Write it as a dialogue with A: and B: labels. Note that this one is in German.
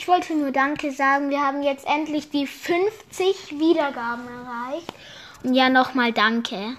A: Ich wollte nur Danke sagen. Wir haben jetzt endlich die 50 Wiedergaben erreicht. Und ja, nochmal Danke.